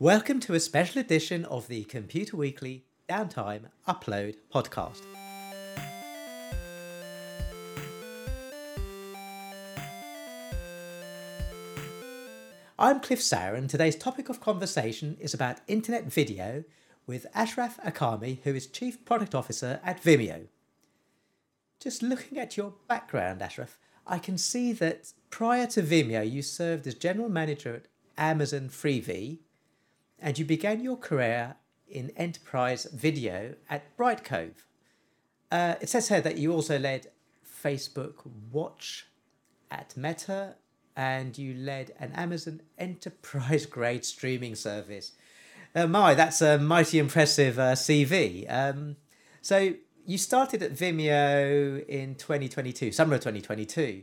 Welcome to a special edition of the Computer Weekly Downtime Upload podcast. I'm Cliff Saran, and today's topic of conversation is about internet video with Ashraf Alkarmi, who is Chief Product Officer at Vimeo. Just looking at your background, Ashraf, I can see that prior to Vimeo, you served as General Manager at Amazon Freevee, and you began your career in enterprise video at Brightcove. Uh, it says here that you also led Facebook Watch at Meta and you led an Amazon enterprise grade streaming service. Uh, my, that's a mighty impressive uh, CV. Um, so you started at Vimeo in 2022, summer of 2022.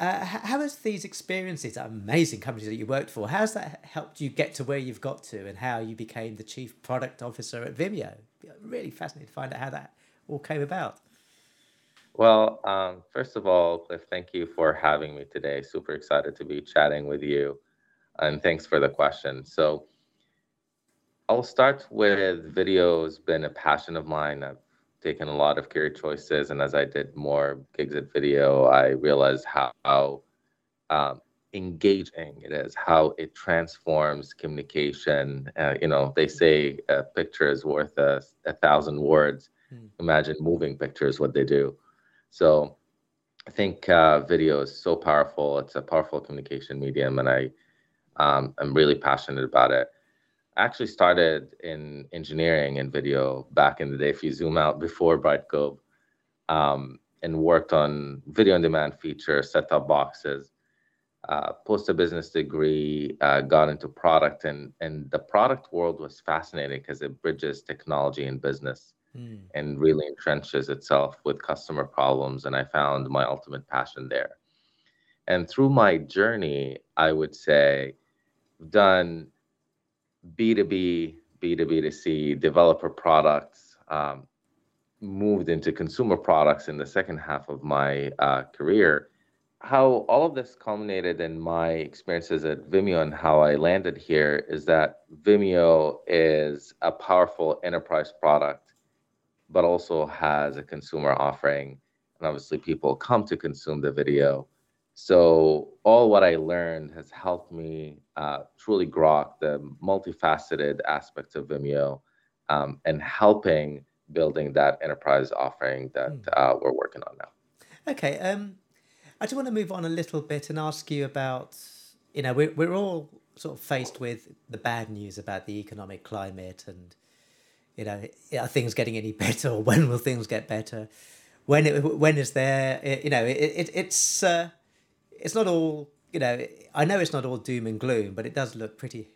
Uh, how has these experiences, amazing companies that you worked for, how's that helped you get to where you've got to and how you became the chief product officer at Vimeo? Really fascinated to find out how that all came about. Well, um, first of all, Cliff, thank you for having me today. Super excited to be chatting with you. And thanks for the question. So, I'll start with video has been a passion of mine. I've taken a lot of career choices, and as I did more gigs at video, I realized how, how um, engaging it is, how it transforms communication. Uh, you know, they say a picture is worth a, a thousand words. Hmm. Imagine moving pictures, what they do. So I think uh, video is so powerful. It's a powerful communication medium, and I um, I'm really passionate about it. I actually started in engineering and video back in the day. If you zoom out before Brightcove, um, and worked on video on demand features, set-top boxes. Uh, post a business degree, uh, got into product, and and the product world was fascinating because it bridges technology and business mm. and really entrenches itself with customer problems. And I found my ultimate passion there. And through my journey, I would say, done B2B, B2B2C, developer products, um, moved into consumer products in the second half of my uh, career. How all of this culminated in my experiences at Vimeo and how I landed here is that Vimeo is a powerful enterprise product but also has a consumer offering. And obviously, people come to consume the video. So, all what I learned has helped me uh, truly grok the multifaceted aspects of Vimeo um, and helping building that enterprise offering that mm. uh, we're working on now. Okay. Um, I just want to move on a little bit and ask you about, you know, we're, we're all sort of faced with the bad news about the economic climate and you know, are things getting any better, or when will things get better? When it, when is there? You know, it, it it's uh, it's not all. You know, I know it's not all doom and gloom, but it does look pretty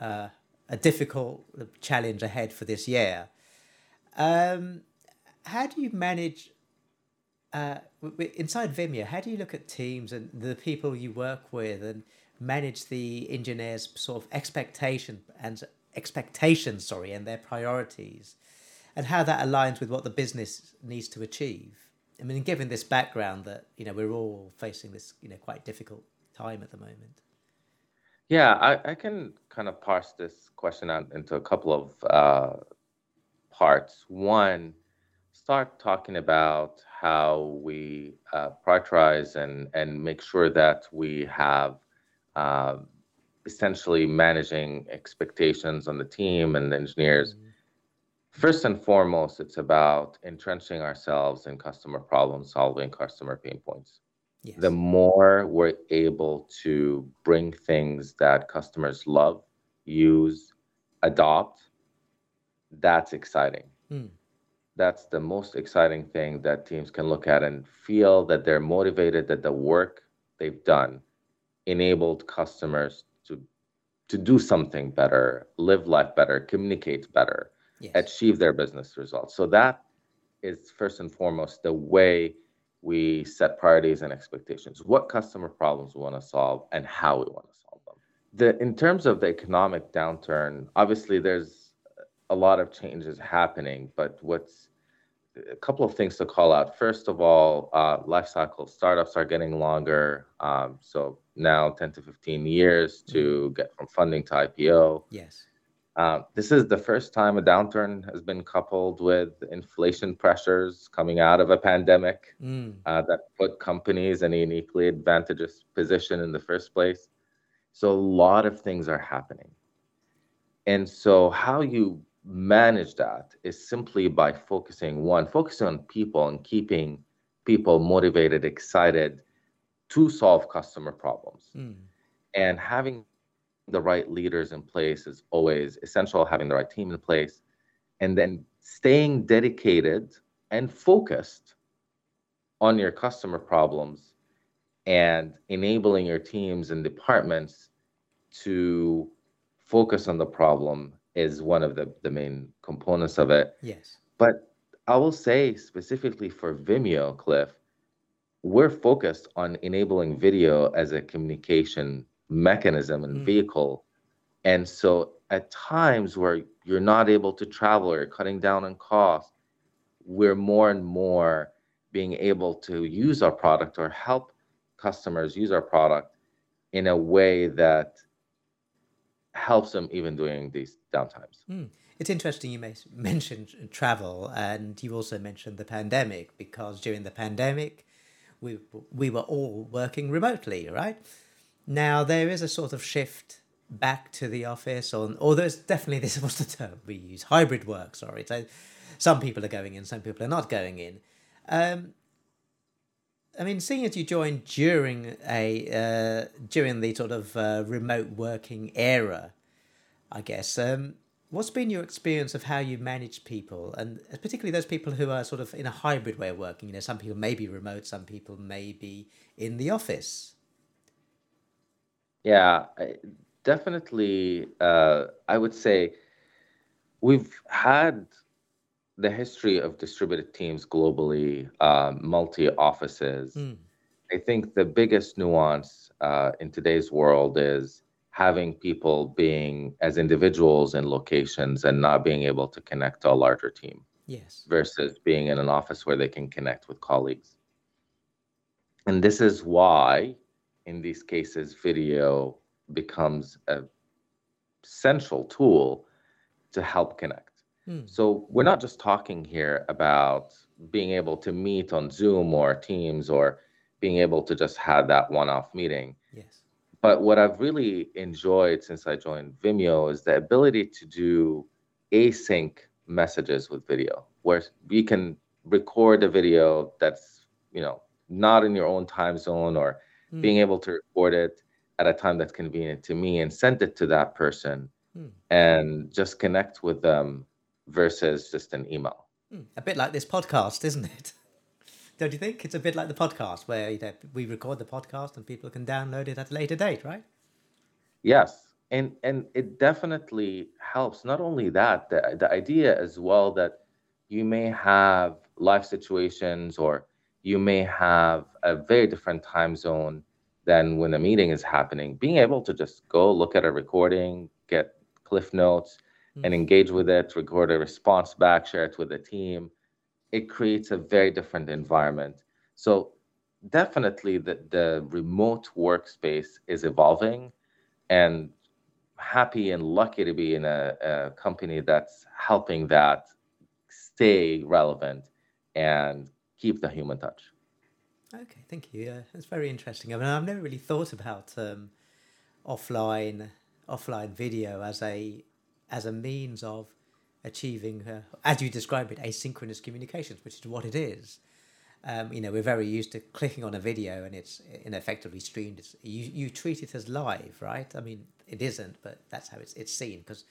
uh, a difficult challenge ahead for this year. Um, how do you manage uh, inside Vimeo? How do you look at teams and the people you work with and manage the engineers' sort of expectation and expectations, sorry, and their priorities, and how that aligns with what the business needs to achieve. I mean, given this background that you know we're all facing this you know quite difficult time at the moment. Yeah, I, I can kind of parse this question out into a couple of uh, parts. One, start talking about how we uh, prioritize and and make sure that we have uh, essentially managing expectations on the team and the engineers. Mm-hmm. First and foremost, it's about entrenching ourselves in customer problem solving, customer pain points. Yes. The more we're able to bring things that customers love, use, adopt, that's exciting. Mm. That's the most exciting thing that teams can look at and feel that they're motivated that the work they've done enabled customers to do something better, live life better, communicate better, yes. achieve their business results. So that is first and foremost the way we set priorities and expectations. What customer problems we want to solve and how we want to solve them. The in terms of the economic downturn, obviously there's a lot of changes happening, but what's a couple of things to call out. First of all, uh, life cycle startups are getting longer. Um, so now 10 to 15 years to mm-hmm. get from funding to IPO. Yes. Uh, this is the first time a downturn has been coupled with inflation pressures coming out of a pandemic mm. uh, that put companies in a uniquely advantageous position in the first place. So, a lot of things are happening. And so, how you manage that is simply by focusing one, focusing on people and keeping people motivated, excited to solve customer problems. Mm. And having the right leaders in place is always essential, having the right team in place, and then staying dedicated and focused on your customer problems and enabling your teams and departments to focus on the problem is one of the, the main components of it. Yes. But I will say specifically for Vimeo, Cliff, we're focused on enabling video as a communication mechanism and mm. vehicle. And so at times where you're not able to travel or you're cutting down on costs, we're more and more being able to use our product or help customers use our product in a way that helps them even during these downtimes. Mm. It's interesting you mentioned travel and you also mentioned the pandemic because during the pandemic, we, we were all working remotely, right? Now there is a sort of shift back to the office, or or there's definitely this was the term we use hybrid work. Sorry, so some people are going in, some people are not going in. Um, I mean, seeing as you joined during a uh, during the sort of uh, remote working era, I guess. Um, what's been your experience of how you manage people, and particularly those people who are sort of in a hybrid way of working? You know, some people may be remote, some people may be in the office. Yeah, definitely. Uh, I would say we've had the history of distributed teams globally, uh, multi offices. Mm. I think the biggest nuance uh, in today's world is having people being as individuals in locations and not being able to connect to a larger team. Yes. Versus being in an office where they can connect with colleagues. And this is why in these cases, video becomes a central tool to help connect. Hmm. So we're not just talking here about being able to meet on Zoom or Teams or being able to just have that one-off meeting. Yes. But what I've really enjoyed since I joined Vimeo is the ability to do async messages with video, where you can record a video that's, you know, not in your own time zone or mm. being able to record it at a time that's convenient to me and send it to that person mm. and just connect with them versus just an email. Mm. A bit like this podcast, isn't it? Don't you think? It's a bit like the podcast where you know, we record the podcast and people can download it at a later date, right? Yes. And and it definitely helps. Not only that, the, the idea as well that you may have life situations or you may have a very different time zone than when a meeting is happening. Being able to just go look at a recording, get cliff notes, mm-hmm. and engage with it, record a response back, share it with the team, it creates a very different environment. So definitely the, the remote workspace is evolving and happy and lucky to be in a, a company that's helping that stay relevant and keep the human touch. Okay, thank you. Yeah, that's very interesting. I mean, I've never really thought about um, offline offline video as a as a means of achieving, uh, as you describe it, asynchronous communications, which is what it is. Um, you know, we're very used to clicking on a video and it's ineffectively streamed. It's, you you treat it as live, right? I mean, it isn't, but that's how it's it's seen because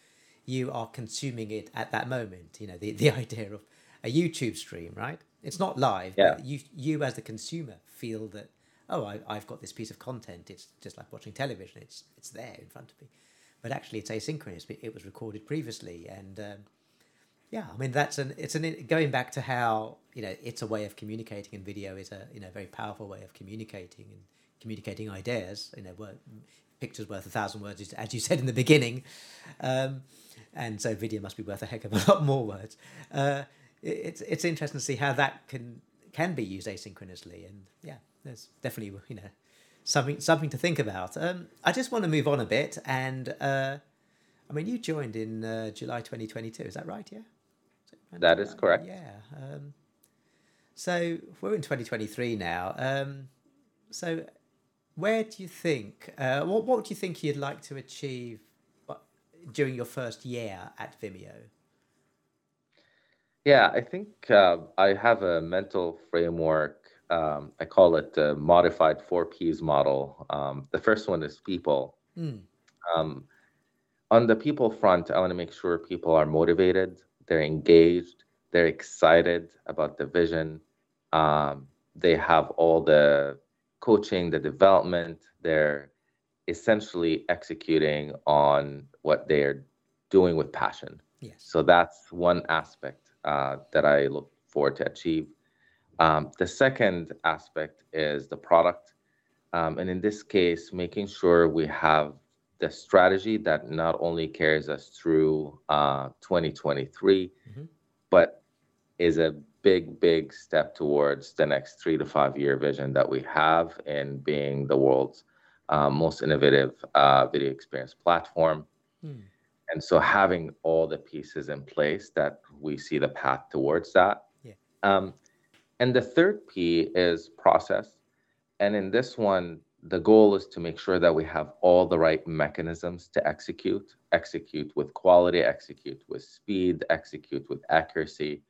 you are consuming it at that moment. You know, the the idea of a YouTube stream, right? It's not live, yeah. but you you as the consumer feel that oh I, I've got this piece of content. It's just like watching television. It's it's there in front of me, but actually it's asynchronous. It was recorded previously, and um, yeah, I mean that's an it's an going back to how you know it's a way of communicating, and video is a you know very powerful way of communicating and communicating ideas. You know, word, pictures worth a thousand words, as you said in the beginning, um, and so video must be worth a heck of a lot more words. Uh, it's it's interesting to see how that can can be used asynchronously, and yeah, there's definitely you know something something to think about. Um, I just want to move on a bit, and uh, I mean, you joined in uh, July 2022, is that right? Yeah? That is correct. Yeah. Um, so we're in 2023 now. Um, so where do you think, uh, what, what do you think you'd like to achieve uh, during your first year at Vimeo? Yeah, I think uh, I have a mental framework. Um, I call it the modified four P's model. Um, the first one is people. Mm. Um, on the people front, I want to make sure people are motivated, they're engaged, they're excited about the vision. Um, they have all the coaching, the development. They're essentially executing on what they're doing with passion. Yes. So that's one aspect uh, that I look forward to achieve. Um, the second aspect is the product. Um, and in this case, making sure we have the strategy that not only carries us through uh, 2023, mm-hmm. but is a big, big step towards the next three to five year vision that we have in being the world's uh, most innovative uh, video experience platform. Mm. And so having all the pieces in place that we see the path towards that. Yeah. Um, and the third P is process. And in this one, the goal is to make sure that we have all the right mechanisms to execute, execute with quality, execute with speed, execute with accuracy,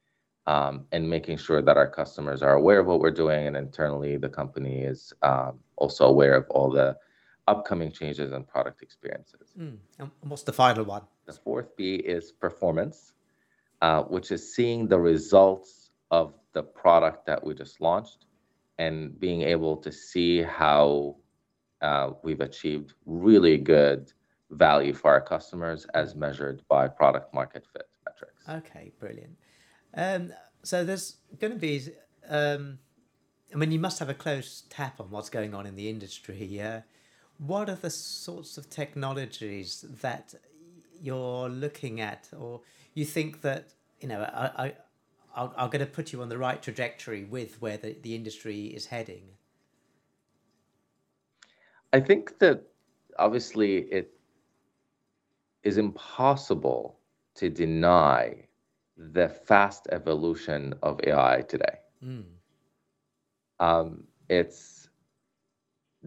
um, and making sure that our customers are aware of what we're doing. And internally, the company is um, also aware of all the upcoming changes and product experiences. Mm. And what's the final one? The fourth B is performance, uh, which is seeing the results of the product that we just launched and being able to see how uh, we've achieved really good value for our customers as measured by product market fit metrics. Okay, brilliant. Um, so there's going to be, um, I mean, you must have a close tap on what's going on in the industry. Uh, what are the sorts of technologies that you're looking at, or you think that you know, I, I, I'm going to put you on the right trajectory with where the, the industry is heading? I think that obviously it is impossible to deny the fast evolution of AI today. Mm. Um, it's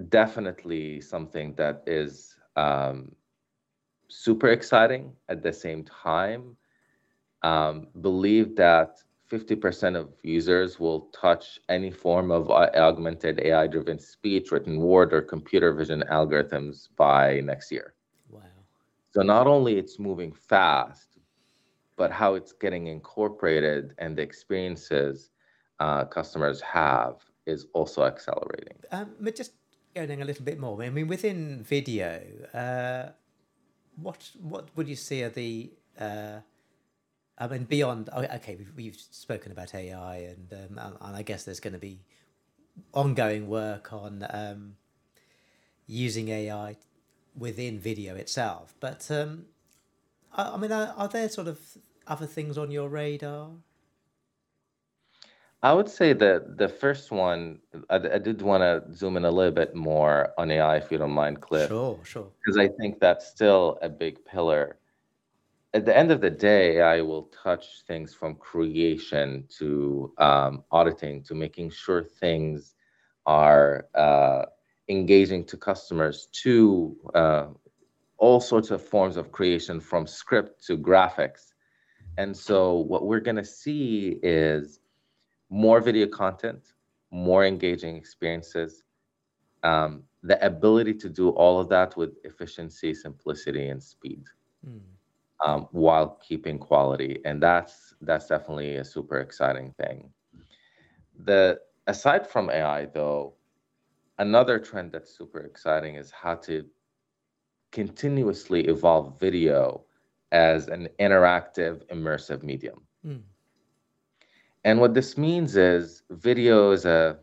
definitely something that is um, super exciting at the same time. Um, believe that 50% of users will touch any form of augmented AI driven speech, written word, or computer vision algorithms by next year. Wow. So not only it's moving fast, but how it's getting incorporated and the experiences uh, customers have is also accelerating. Um, but just going a little bit more, I mean, within video, uh, what what would you see are the uh, I mean, beyond oh, okay, we've, we've spoken about AI, and um, and I guess there's going to be ongoing work on um, using AI within video itself. But um, I, I mean, are, are there sort of other things on your radar? I would say that the first one, I, I did want to zoom in a little bit more on AI, if you don't mind, Cliff. Sure, sure. Because I think that's still a big pillar. At the end of the day, AI will touch things from creation to um, auditing to making sure things are uh, engaging to customers to uh, all sorts of forms of creation from script to graphics and so what we're going to see is more video content, more engaging experiences, um, the ability to do all of that with efficiency, simplicity, and speed, mm. um, while keeping quality. And that's that's definitely a super exciting thing. The aside from AI, though, another trend that's super exciting is how to continuously evolve video as an interactive, immersive medium. Mm. And what this means is video is a,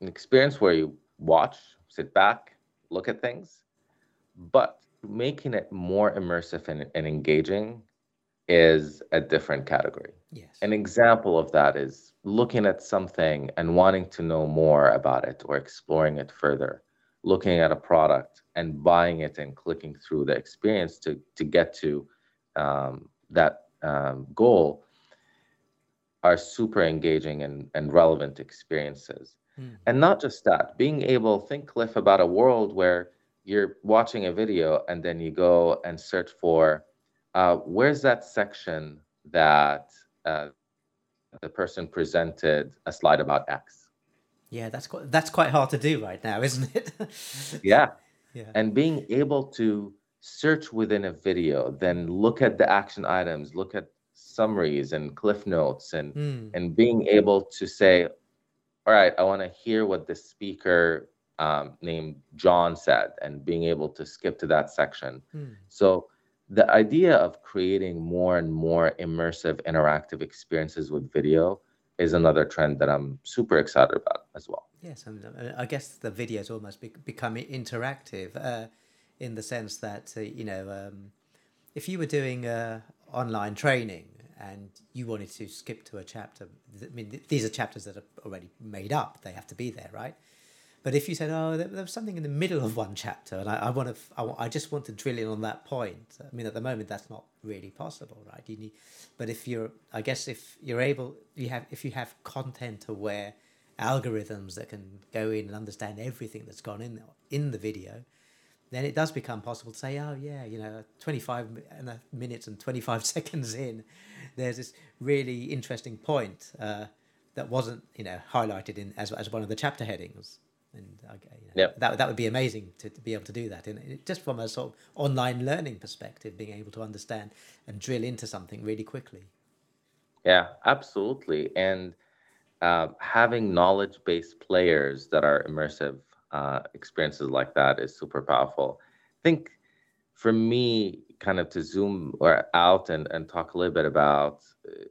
an experience where you watch, sit back, look at things, but making it more immersive and, and engaging is a different category. Yes. An example of that is looking at something and wanting to know more about it or exploring it further, looking at a product and buying it and clicking through the experience to to get to um, that um, goal are super engaging and, and relevant experiences. Mm. And not just that, being able, think, Cliff, about a world where you're watching a video and then you go and search for uh, where's that section that uh, the person presented a slide about X. Yeah, that's quite, that's quite hard to do right now, isn't it? yeah. Yeah. And being able to search within a video, then look at the action items, look at summaries and cliff notes and mm. and being able to say all right i want to hear what the speaker um, named john said and being able to skip to that section mm. so the idea of creating more and more immersive interactive experiences with video is another trend that i'm super excited about as well yes and uh, i guess the videos almost be- become interactive uh, in the sense that uh, you know um, if you were doing uh, online training and you wanted to skip to a chapter, I mean, these are chapters that are already made up. They have to be there, right? But if you said, "Oh, there, was something in the middle of one chapter, and I, I want to, I, I, just want to drill in on that point," I mean, at the moment, that's not really possible, right? You need, but if you're, I guess, if you're able, you have, if you have content-aware algorithms that can go in and understand everything that's gone in in the video, then it does become possible to say, oh yeah, you know, 25 minutes and 25 seconds in, there's this really interesting point uh, that wasn't, you know, highlighted in as, as one of the chapter headings. And uh, you know, yep. that, that would be amazing to, to be able to do that. And just from a sort of online learning perspective, being able to understand and drill into something really quickly. Yeah, absolutely. And uh, having knowledge based players that are immersive uh, experiences like that is super powerful. I think for me, kind of to zoom or out and, and talk a little bit about uh,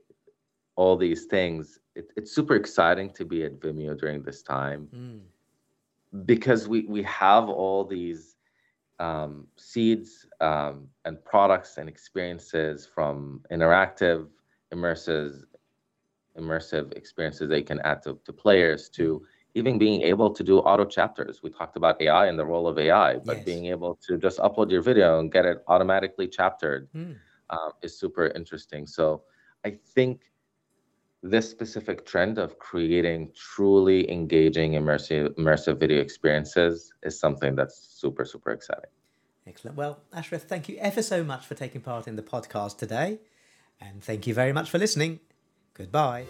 all these things, it, it's super exciting to be at Vimeo during this time mm. because we, we have all these um, seeds um, and products and experiences from interactive, immersive, immersive experiences they can add to, to players to even being able to do auto chapters. We talked about AI and the role of AI, but yes. being able to just upload your video and get it automatically chaptered mm. um, is super interesting. So I think this specific trend of creating truly engaging immersive immersive video experiences is something that's super super exciting. Excellent. Well, Ashraf, thank you ever so much for taking part in the podcast today, and thank you very much for listening. Goodbye.